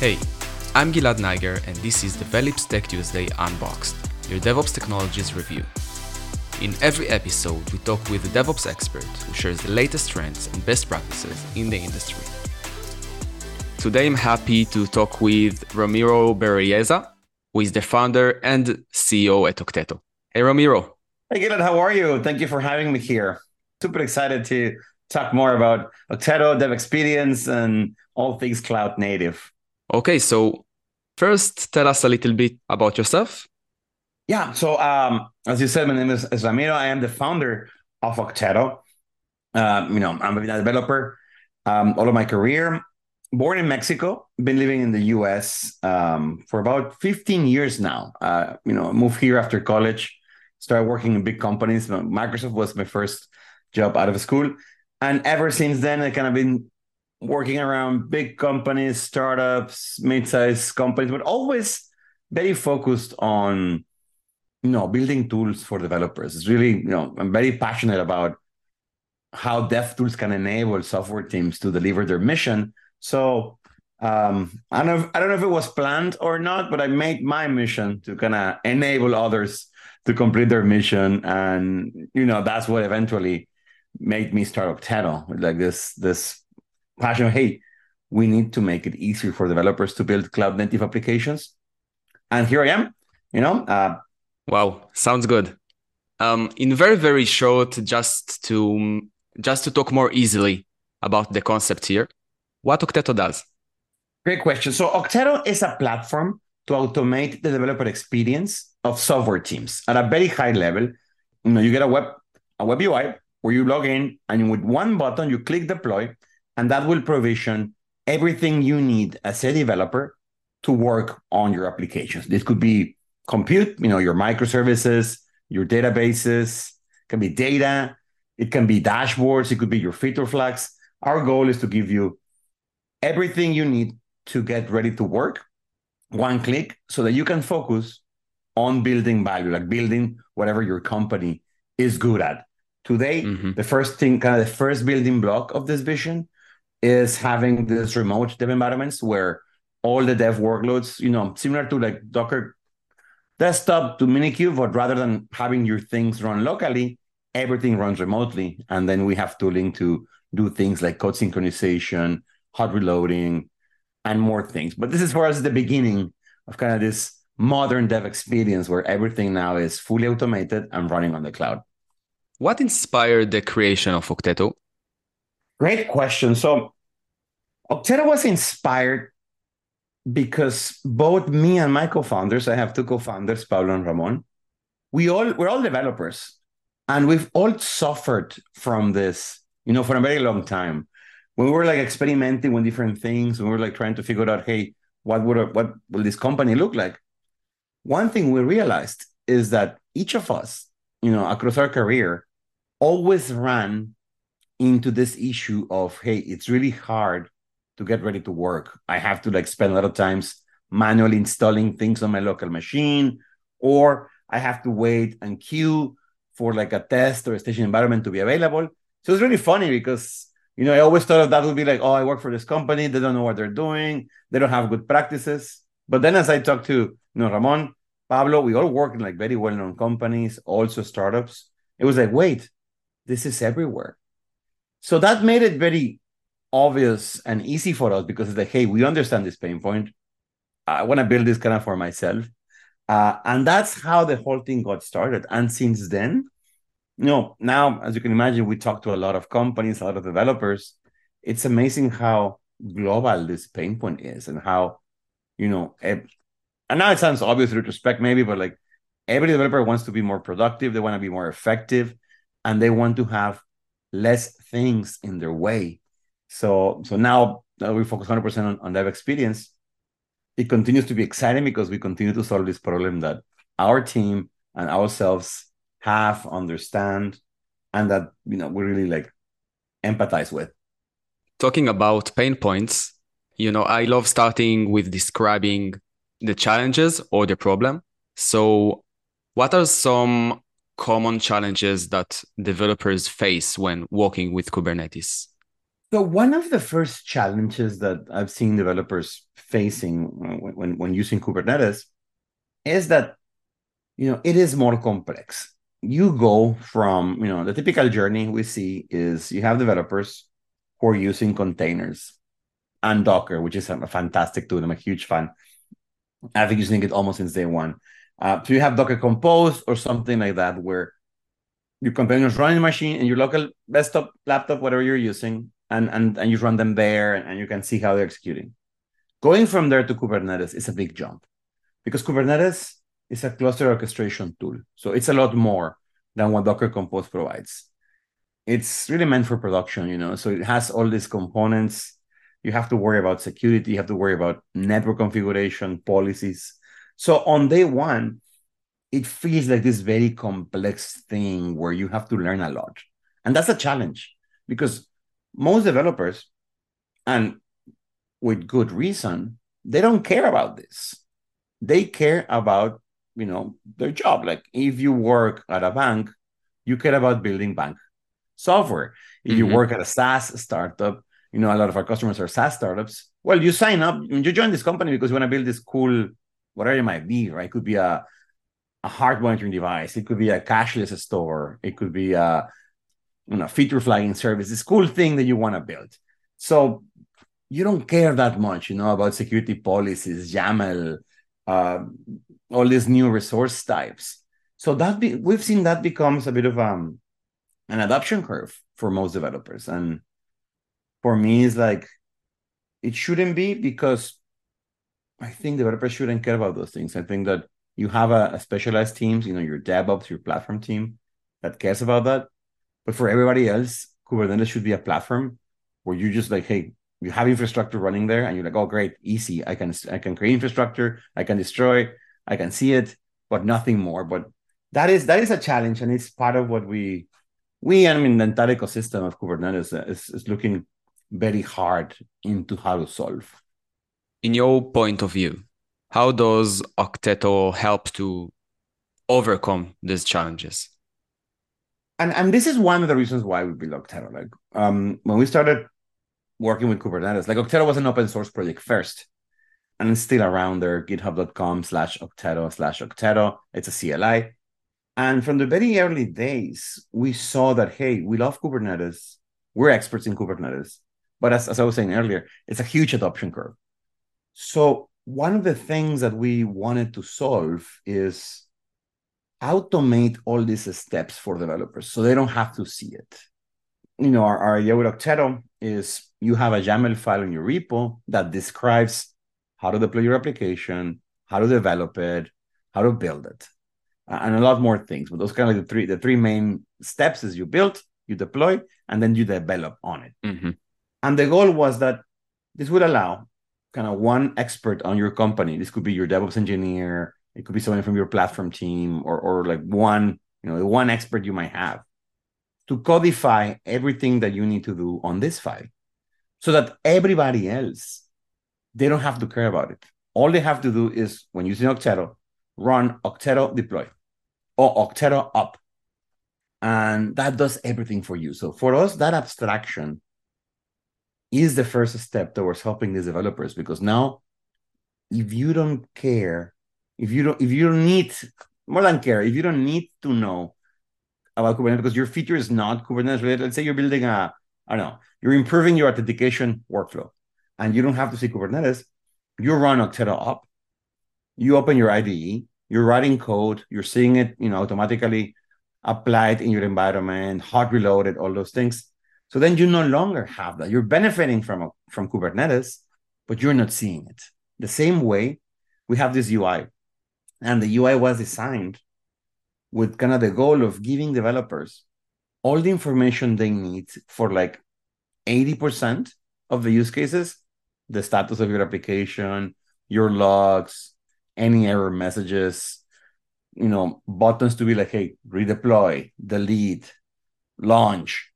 Hey, I'm Gilad Neiger, and this is Develeap's Tech Tuesday Unboxed, your DevOps technologies review. In every episode, we talk with a DevOps expert who shares the latest trends and best practices in the industry. Today, I'm happy to talk with Ramiro Berrelleza, who is the founder and CEO at Okteto. Hey, Ramiro. Hey, Gilad, how are you? Thank you for having me here. Super excited to talk more about Okteto, Dev Experience, and all things cloud native. Okay, so first, tell us a little bit about yourself. Yeah, so um, as you said, my name is, is Ramiro. I am the founder of Okteto. Um, you know, I'm a developer um, all of my career. Born in Mexico, been living in the U.S. Um, for about 15 years now. Uh, you know, moved here after college, started working in big companies. Microsoft was my first job out of school, and ever since then, I kind of been working around big companies, startups, mid-sized companies, but always very focused on you know building tools for developers. It's really you know I'm very passionate about how dev tools can enable software teams to deliver their mission. So um, I don't know if, I don't know if it was planned or not, but I made my mission to kind of enable others to complete their mission, and you know that's what eventually made me start Okteto, like this this passion hey, we need to make it easier for developers to build cloud native applications. And here I am, you know. Uh, wow, sounds good. Um, in very, very short, just to just to talk more easily about the concept here, what Okteto does. Great question. So Okteto is a platform to automate the developer experience of software teams at a very high level. You know, you get a web a web UI where you log in and with one button you click deploy and that will provision everything you need as a developer to work on your applications. This could be compute, you know, your microservices, your databases, can be data, it can be dashboards, it could be your feature flags. Our goal is to give you everything you need to get ready to work, one click, so that you can focus on building value, like building whatever your company is good at. Today, mm-hmm. the first thing, kind of the first building block of this vision is having this remote dev environments where all the dev workloads, you know, similar to like Docker desktop to Minikube, but rather than having your things run locally, everything runs remotely. And then we have tooling to do things like code synchronization, hot reloading, and more things. But this is for us the beginning of kind of this modern dev experience where everything now is fully automated and running on the cloud. What inspired the creation of Okteto? Great question. So Okteto was inspired because both me and my co-founders, I have two co-founders, Pablo and Ramon, we all we're all developers. And we've all suffered from this, you know, for a very long time. When we were like experimenting with different things, when we were like trying to figure out, hey, what would a, what will this company look like? One thing we realized is that each of us, you know, across our career, always ran into this issue of hey it's really hard to get ready to work. I have to like spend a lot of times manually installing things on my local machine or i have to wait and queue for like a test or a station environment to be available. So it's really funny because you know i always thought of that would be like oh i work for this company. They don't know what they're doing. They don't have good practices. But then as i talked to you know ramon pablo we all work in like very well-known companies also startups. It was like wait this is everywhere so that made it very obvious and easy for us because it's like, hey, we understand this pain point. I want to build this kind of for myself. Uh, and that's how the whole thing got started. And since then, you know, now, as you can imagine, we talk to a lot of companies, a lot of developers. It's amazing how global this pain point is and how, you know, it, and now it sounds obvious retrospect, maybe, but like every developer wants to be more productive, they want to be more effective, and they want to have less things in their way. So so now that we focus 100% on, on dev experience, it continues to be exciting because we continue to solve this problem that our team and ourselves have, understand, and that you know we really like empathize with. Talking about pain points, you know, I love starting with describing the challenges or the problem. So, what are some common challenges that developers face when working with Kubernetes? So one of the first challenges that I've seen developers facing when, when, when using Kubernetes is that you know it is more complex. You go from you know the typical journey we see is you have developers who are using containers and Docker, which is a fantastic tool. I'm a huge fan. I've been using it almost since day one. Uh, so you have Docker Compose or something like that, where your containers run in the machine in your local desktop, laptop, whatever you're using, and and and you run them there, and, and you can see how they're executing. Going from there to Kubernetes is a big jump because Kubernetes is a cluster orchestration tool. So it's a lot more than what Docker Compose provides. It's really meant for production, you know. So it has all these components. You have to worry about security, you have to worry about network configuration, policies. So on day one, it feels like this very complex thing where you have to learn a lot. And that's a challenge because most developers, and with good reason, they don't care about this. They care about, you know, their job. Like if you work at a bank, you care about building bank software. If mm-hmm. you work at a SaaS startup, you know, a lot of our customers are SaaS startups. Well, you sign up, you join this company because you want to build this cool, whatever it might be, right? It could be a a heart monitoring device. It could be a cashless store. It could be a you know feature flagging service. This cool thing that you want to build. So you don't care that much, you know, about security policies, YAML, uh, all these new resource types. So that be, we've seen that becomes a bit of um, an adoption curve for most developers, and for me, it's like it shouldn't be because I think developers shouldn't care about those things. I think that you have a, a specialized teams, you know, your DevOps, your platform team that cares about that. But for everybody else, Kubernetes should be a platform where you just like, hey, you have infrastructure running there, and you're like, oh, great, easy. I can I can create infrastructure, I can destroy, I can see it, but nothing more. But that is that is a challenge, and it's part of what we we I mean the entire ecosystem of Kubernetes is, is looking very hard into how to solve. In your point of view, how does Okteto help to overcome these challenges? And and this is one of the reasons why we built Okteto. Like um, when we started working with Kubernetes, like Okteto was an open source project first, and it's still around there. GitHub.com slash okteto slash okteto. It's a CLI. And from the very early days, we saw that hey, we love Kubernetes. We're experts in Kubernetes. But as, as I was saying earlier, it's a huge adoption curve. So one of the things that we wanted to solve is automate all these steps for developers so they don't have to see it. You know, our, our idea with Okteto is you have a YAML file in your repo that describes how to deploy your application, how to develop it, how to build it, and a lot more things. But those kind of like the three the three main steps is you build, you deploy, and then you develop on it. Mm-hmm. And the goal was that this would allow kind of one expert on your company. This could be your DevOps engineer, it could be someone from your platform team, or or like one, you know, the one expert you might have to codify everything that you need to do on this file so that everybody else they don't have to care about it. All they have to do is when using Okteto, run Okteto deploy or Okteto up. And that does everything for you. So for us, that abstraction is the first step towards helping these developers because now if you don't care if you don't if you don't need more than care if you don't need to know about kubernetes because your feature is not kubernetes related let's say you're building a i don't know you're improving your authentication workflow and you don't have to see kubernetes you run okteto up you open your ide you're writing code you're seeing it you know automatically applied in your environment hot reloaded all those things so then you no longer have that. You're benefiting from, from Kubernetes, but you're not seeing it. The same way we have this UI, and the UI was designed with kind of the goal of giving developers all the information they need for like 80% of the use cases the status of your application, your logs, any error messages, you know, buttons to be like, hey, redeploy, delete, launch,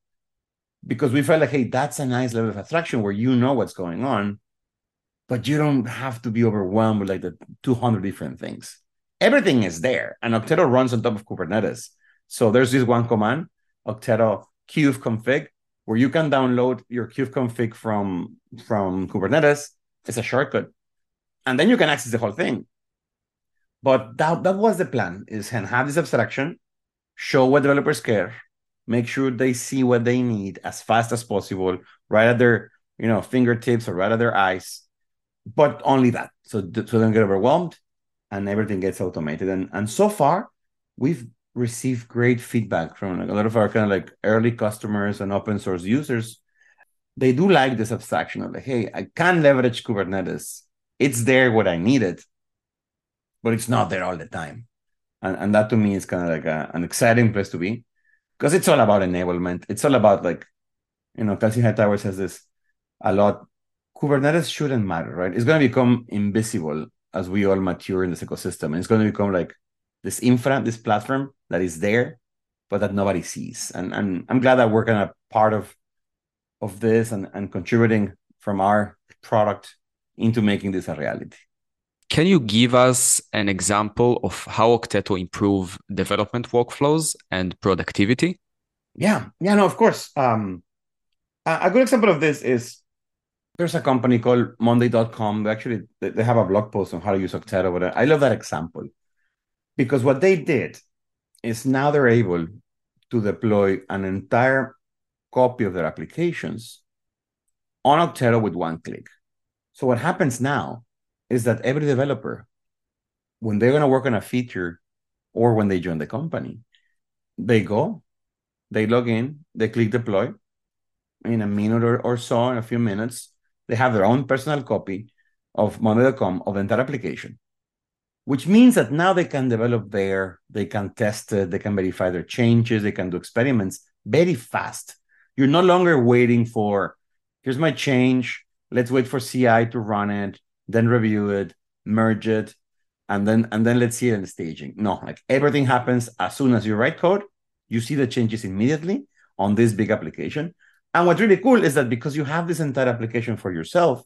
because we felt like, hey, that's a nice level of abstraction where you know what's going on, but you don't have to be overwhelmed with like the 200 different things. Everything is there, and Okteto runs on top of Kubernetes. So there's this one command, Okteto kube config, where you can download your kubeconfig from from Kubernetes. It's a shortcut, and then you can access the whole thing. But that that was the plan: is have this abstraction, show what developers care, make sure they see what they need as fast as possible, right at their you know fingertips or right at their eyes, but only that. So so they don't get overwhelmed, and everything gets automated. And and so far, we've received great feedback from like a lot of our kind of like early customers and open source users. They do like this abstraction of like, hey, I can leverage Kubernetes. It's there what I need it, but it's not there all the time. And, and that to me is kind of like a, an exciting place to be because it's all about enablement. It's all about like, you know, Kelsey Hightower says this a lot. Kubernetes shouldn't matter, right? It's going to become invisible as we all mature in this ecosystem. And it's going to become like this infra, this platform that is there, but that nobody sees. And, and I'm glad that we're kind of part of of this and, and contributing from our product into making this a reality. Can you give us an example of how Okteto improve development workflows and productivity? Yeah, yeah, no, of course. Um, a good example of this is there's a company called Monday.com. They actually they have a blog post on how to use Okteto. But I love that example because what they did is now they're able to deploy an entire copy of their applications on Okteto with one click. So what happens now is that every developer, when they're going to work on a feature or when they join the company, they go, they log in, they click deploy. In a minute or, or so, in a few minutes, they have their own personal copy of Monday.com of the entire application, which means that now they can develop there, they can test it, they can verify their changes, they can do experiments very fast. You're no longer waiting for, here's my change, let's wait for CI to run it, then review it, merge it, and then and then let's see it in the staging. No, like everything happens as soon as you write code, you see the changes immediately on this big application. And what's really cool is that because you have this entire application for yourself,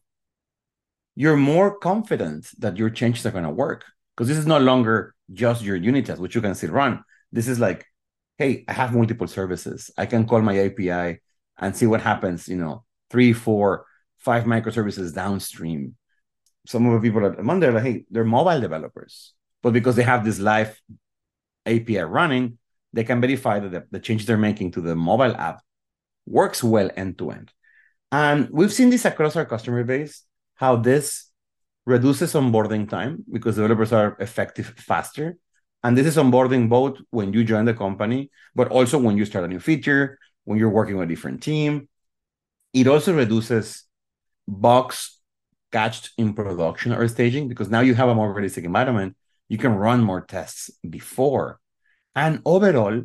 you're more confident that your changes are going to work because this is no longer just your unit test, which you can still run. This is like, hey, I have multiple services. I can call my API and see what happens, you know, three, four, five microservices downstream some of the people at Monday are like, hey, they're mobile developers, but because they have this live API running, they can verify that the, the changes they're making to the mobile app works well end to end. And we've seen this across our customer base, how this reduces onboarding time because developers are effective faster. And this is onboarding both when you join the company, but also when you start a new feature, when you're working with a different team. It also reduces bugs catched in production or staging because now you have a more realistic environment. You can run more tests before. And overall,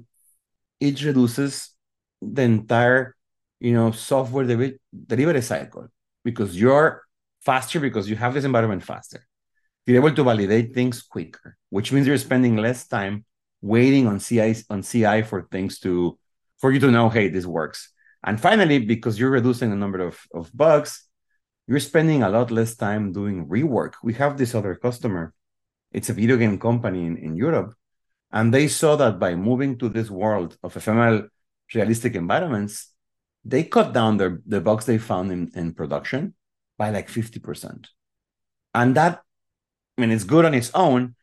it reduces the entire, you know, software de- delivery cycle because you're faster because you have this environment faster. You're able to validate things quicker, which means you're spending less time waiting on CI on CI for things to for you to know, hey, this works. And finally, because you're reducing the number of, of bugs, you're spending a lot less time doing rework. We have this other customer. It's a video game company in, in Europe. And they saw that by moving to this world of ephemeral realistic environments, they cut down their, the bugs they found in, in production by like 50%. And that, I mean, it's good on its own,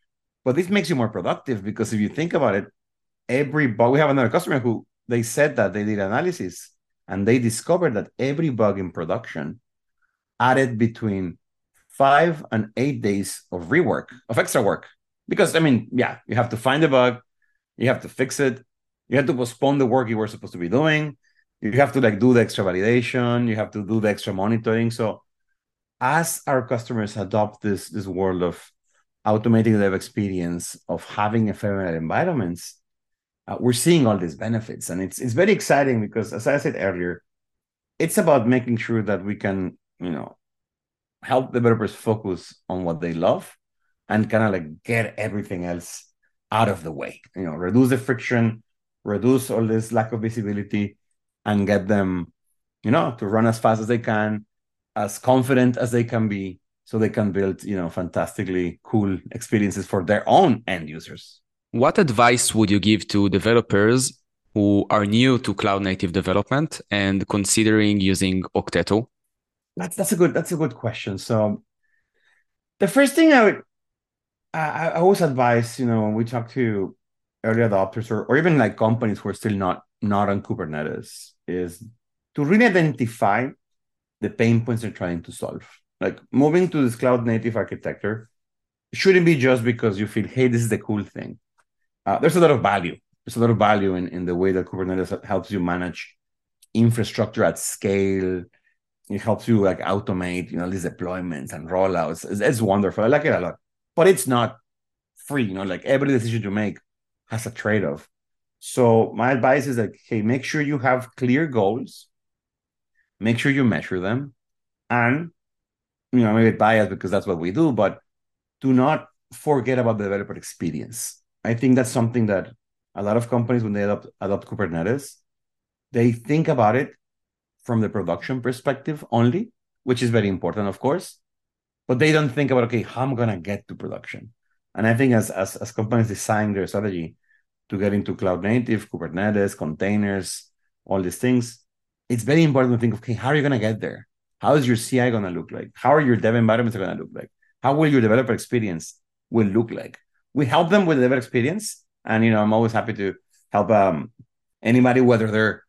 but this makes you more productive because if you think about it, every bug, we have another customer who they said that they did analysis and they discovered that every bug in production added between five and eight days of rework, of extra work. Because, I mean, yeah, you have to find the bug, you have to fix it, you have to postpone the work you were supposed to be doing, you have to like do the extra validation, you have to do the extra monitoring. So, as our customers adopt this this world of automating the dev experience of having ephemeral environments, uh, we're seeing all these benefits, and it's it's very exciting because, as I said earlier, it's about making sure that we can you know, help developers focus on what they love and kind of like get everything else out of the way. You know, reduce the friction, reduce all this lack of visibility, and get them, you know, to run as fast as they can, as confident as they can be, so they can build, you know, fantastically cool experiences for their own end users. What advice would you give to developers who are new to cloud native development and considering using Okteto? That's that's a good that's a good question. So the first thing I would I, I always advise, you know, when we talk to early adopters or, or even like companies who are still not not on Kubernetes, is to really identify the pain points they're trying to solve. Like moving to this cloud native architecture shouldn't be just because you feel, hey, this is the cool thing. Uh, there's a lot of value. There's a lot of value in, in the way that Kubernetes helps you manage infrastructure at scale. It helps you like automate, you know, these deployments and rollouts. It's, it's wonderful. I like it a lot, but it's not free. You know, like every decision you make has a trade-off. So my advice is like, hey, make sure you have clear goals. Make sure you measure them, and you know, maybe biased because that's what we do, but do not forget about the developer experience. I think that's something that a lot of companies, when they adopt, adopt Kubernetes, they think about it from the production perspective only, which is very important, of course. But they don't think about, okay, how I'm to get to production. And I think as, as, as companies design their strategy to get into cloud native, Kubernetes, containers, all these things, it's very important to think, okay, how are you to get there? How is your CI to look like? How are your dev environments going to look like? How will your developer experience will look like? We help them with the developer experience, and you know I'm always happy to help um, anybody whether they're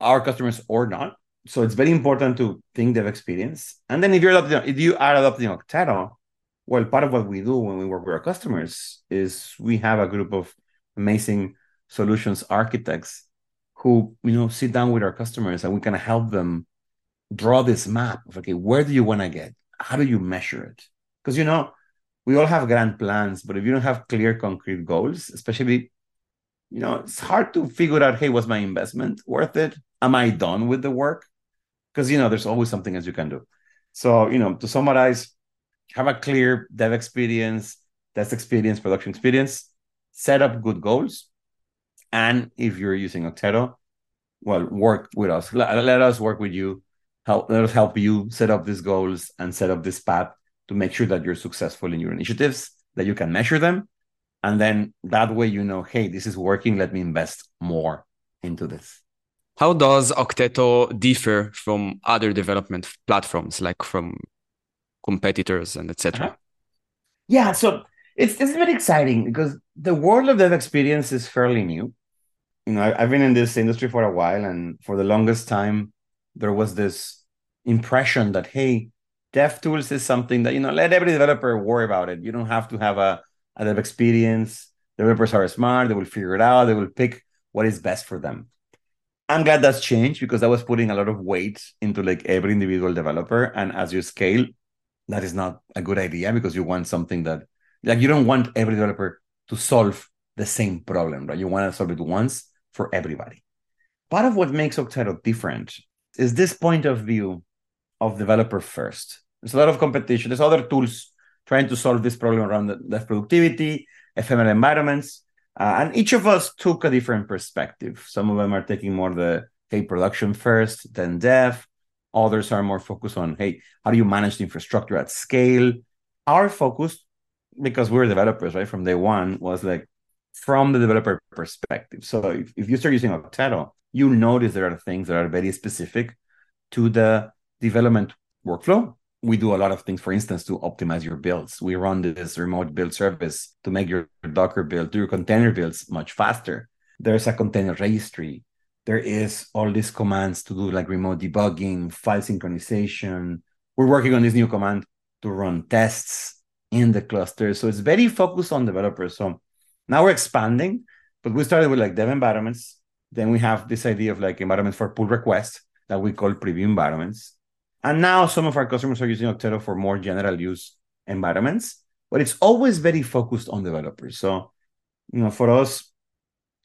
our customers or not. So it's very important to think experience. And then if you're adopting, if you are adopting Okteto, well, part of what we do when we work with our customers is we have a group of amazing solutions architects who you know sit down with our customers and we can help them draw this map of okay where do you want to get how do you measure it because you know we all have grand plans but if you don't have clear concrete goals especially you know it's hard to figure out hey was my investment worth it? Am i done with the work? Because you know there's always something else you can do. So you know to summarize have a clear dev experience test experience production experience set up good goals and if you're using okteto well work with us. Let, let us work with you. Help let us help you set up these goals and set up this path to make sure that you're successful in your initiatives that you can measure them and then that way you know hey this is working let me invest more into this how does okteto differ from other development platforms like from competitors and etc uh-huh. yeah so it's, it's very exciting because the world of dev experience is fairly new you know I, i've been in this industry for a while and for the longest time there was this impression that hey dev tools is something that you know let every developer worry about it. You don't have to have a, a dev experience. Developers are smart; they will figure it out. They will pick what is best for them. I'm glad that's changed because that was putting a lot of weight into like every individual developer. And as you scale, that is not a good idea because you want something that like you don't want every developer to solve the same problem, right? You want to solve it once for everybody. Part of what makes Okteto different is this point of view of developer first. There's a lot of competition. There's other tools trying to solve this problem around the, productivity, ephemeral environments. Uh, and each of us took a different perspective. Some of them are taking more the hey production first, then dev. Others are more focused on hey, how do you manage the infrastructure at scale? Our focus, because we're developers, right, from day one, was like from the developer perspective. So if, if you start using Okteto, you'll notice there are things that are very specific to the development workflow. We do a lot of things, for instance, to optimize your builds. We run this remote build service to make your Docker build, your container builds much faster. There's a container registry. There is all these commands to do like remote debugging, file synchronization. We're working on this new command to run tests in the cluster. So it's very focused on developers. So now we're expanding, but we started with like dev environments. Then we have this idea of like environments for pull requests that we call preview environments. And now some of our customers are using Okteto for more general use environments, but it's always very focused on developers. So, you know, for us,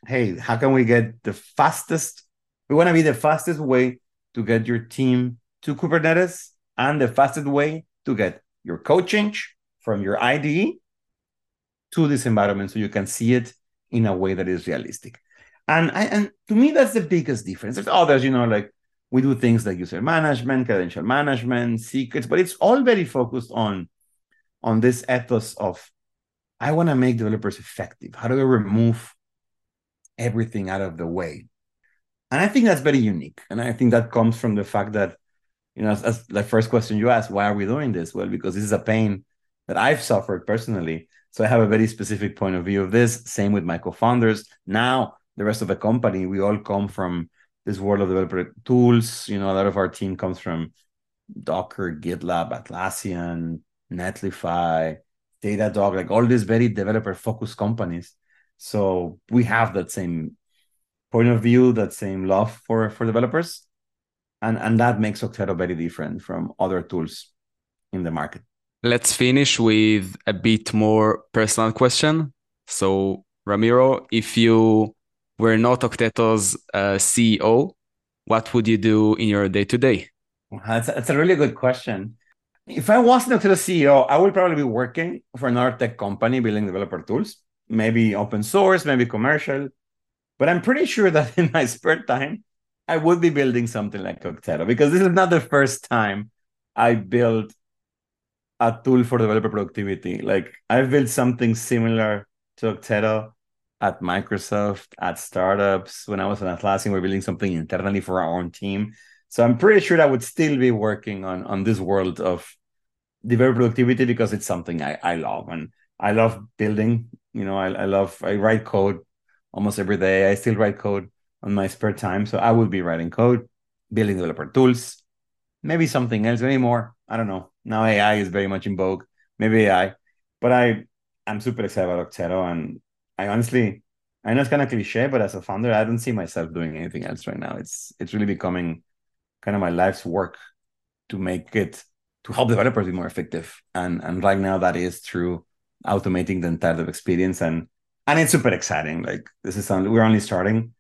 hey, how can we get the fastest? We want to be the fastest way to get your team to Kubernetes and the fastest way to get your code change from your IDE to this environment so you can see it in a way that is realistic. And I, and to me, that's the biggest difference. There's others, you know, like we do things like user management, credential management, secrets, but it's all very focused on, on this ethos of I want to make developers effective. How do I remove everything out of the way. And I think that's very unique. And I think that comes from the fact that, you know, as, as the first question you asked, why are we doing this? Well, because this is a pain that I've suffered personally. So I have a very specific point of view of this. Same with my co-founders. Now, the rest of the company, we all come from this world of developer tools. You know, a lot of our team comes from Docker, GitLab, Atlassian, Netlify, Datadog, like all these very developer focused companies. So we have that same point of view, that same love for for developers, and and that makes Okteto very different from other tools in the market. Let's finish with a bit more personal question. So Ramiro, if you were not Okteto's uh, CEO, what would you do in your day to day? That's, a really good question. If I wasn't Okteto CEO, I would probably be working for another tech company building developer tools, maybe open source, maybe commercial. But I'm pretty sure that in my spare time, I would be building something like Okteto because this is not the first time I built a tool for developer productivity. Like I've built something similar to Okteto at Microsoft, at startups. When I was at Atlassian, we we're building something internally for our own team. So I'm pretty sure I would still be working on on this world of developer productivity because it's something I, I love and I love building. You know, I, I love I write code almost every day. I still write code on my spare time. So I would be writing code, building developer tools, maybe something else, maybe more. I don't know. Now AI is very much in vogue. Maybe AI. But I I'm super excited about Okteto and I honestly I know it's kind of cliche, but as a founder, I don't see myself doing anything else right now. It's it's really becoming kind of my life's work to make it to help developers be more effective. And and right now that is through automating the entire dev experience and and it's super exciting. Like this is something we're only starting.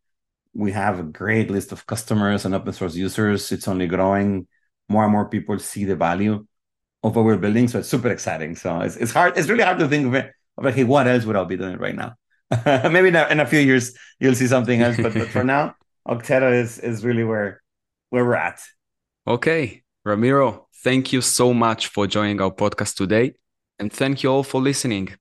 We have a great list of customers and open source users. It's only growing. More and more people see the value of what we're building. So it's super exciting. So it's, it's hard. It's really hard to think of it. Of like, hey, what else would I be doing right now? Maybe in a, in a few years you'll see something else. But, but for now, Okteto is is really where where we're at. Okay. Ramiro, thank you so much for joining our podcast today. And thank you all for listening.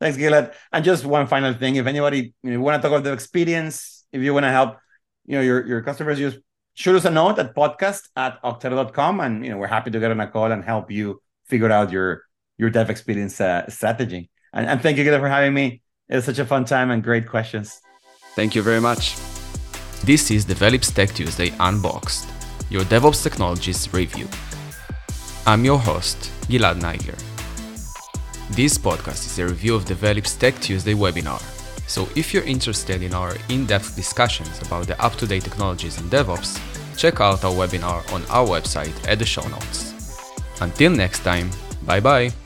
Thanks, Gilad. And just one final thing. If anybody you know, want to talk about the experience, if you want to help, you know, your, your customers use shoot us a note at podcast at okteto.com and you know we're happy to get on a call and help you figure out your your dev experience uh, strategy. And, and thank you, Gilad, for having me. It was such a fun time and great questions. Thank you very much. This is Develeap's Tech Tuesday Unboxed, your DevOps Technologies review. I'm your host, Gilad Neiger. This podcast is a review of the Develeap's Tech Tuesday webinar, so if you're interested in our in-depth discussions about the up-to-date technologies in DevOps, check out our webinar on our website at the show notes. Until next time, bye bye!